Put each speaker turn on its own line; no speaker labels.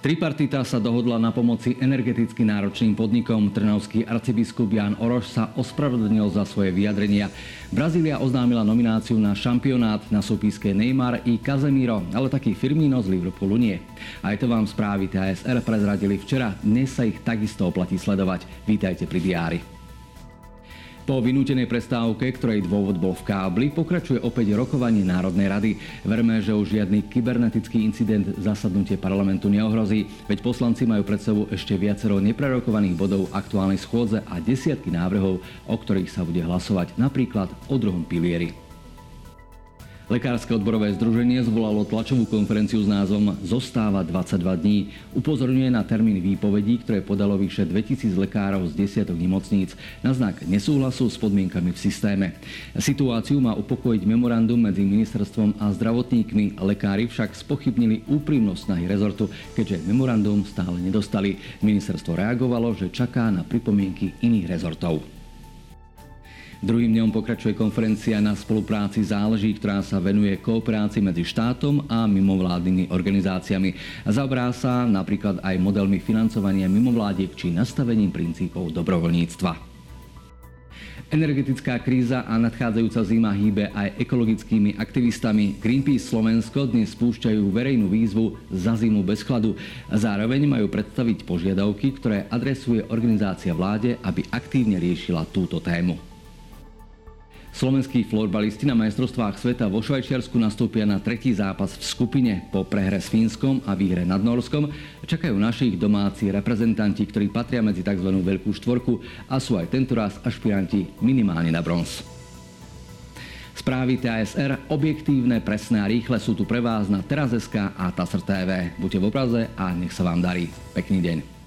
Tripartita sa dohodla na pomoci energeticky náročným podnikom. Trnavský arcibiskup Jan Oroš sa ospravedlnil za svoje vyjadrenia. Brazília oznámila nomináciu na šampionát na súpiske Neymar i Casemiro, ale taký Firmino z Liverpoolu nie. Aj to vám správy TSR prezradili včera, dnes sa ich takisto oplatí sledovať. Vítajte pri diári. Po vynútenej prestávke, ktorej dôvod bol v kábli, pokračuje opäť rokovanie Národnej rady. Verme, že už žiadny kybernetický incident zasadnutie parlamentu neohrozí, veď poslanci majú pred sebou ešte viacero neprerokovaných bodov aktuálnej schôdze a desiatky návrhov, o ktorých sa bude hlasovať, napríklad o druhom pilieri. Lekárske odborové združenie zvolalo tlačovú konferenciu s názvom Zostáva 22 dní. Upozorňuje na termín výpovedí, ktoré podalo vyše 2000 lekárov z desiatok nemocníc na znak nesúhlasu s podmienkami v systéme. Situáciu má upokojiť memorandum medzi ministerstvom a zdravotníkmi. Lekári však spochybnili úprimnosť snahy rezortu, keďže memorandum stále nedostali. Ministerstvo reagovalo, že čaká na pripomienky iných rezortov. Druhým dňom pokračuje konferencia na spolupráci záleží, ktorá sa venuje kooperácii medzi štátom a mimovládnymi organizáciami. Zaobrá sa napríklad aj modelmi financovania mimovládiek či nastavením princípov dobrovoľníctva. Energetická kríza a nadchádzajúca zima hýbe aj ekologickými aktivistami. Greenpeace Slovensko dnes spúšťajú verejnú výzvu za zimu bez chladu. Zároveň majú predstaviť požiadavky, ktoré adresuje organizácia vláde, aby aktívne riešila túto tému. Slovenskí florbalisti na majstrovstvách sveta vo Švajčiarsku nastúpia na tretí zápas v skupine. Po prehre s Fínskom a výhre nad Norskom čakajú našich domáci reprezentanti, ktorí patria medzi tzv. veľkú štvorku a sú aj tentoraz ašpiranti minimálne na bronz. Správy TASR, objektívne, presné a rýchle sú tu pre vás na Teraz.sk a TASR TV. Buďte v obraze a nech sa vám darí. Pekný deň.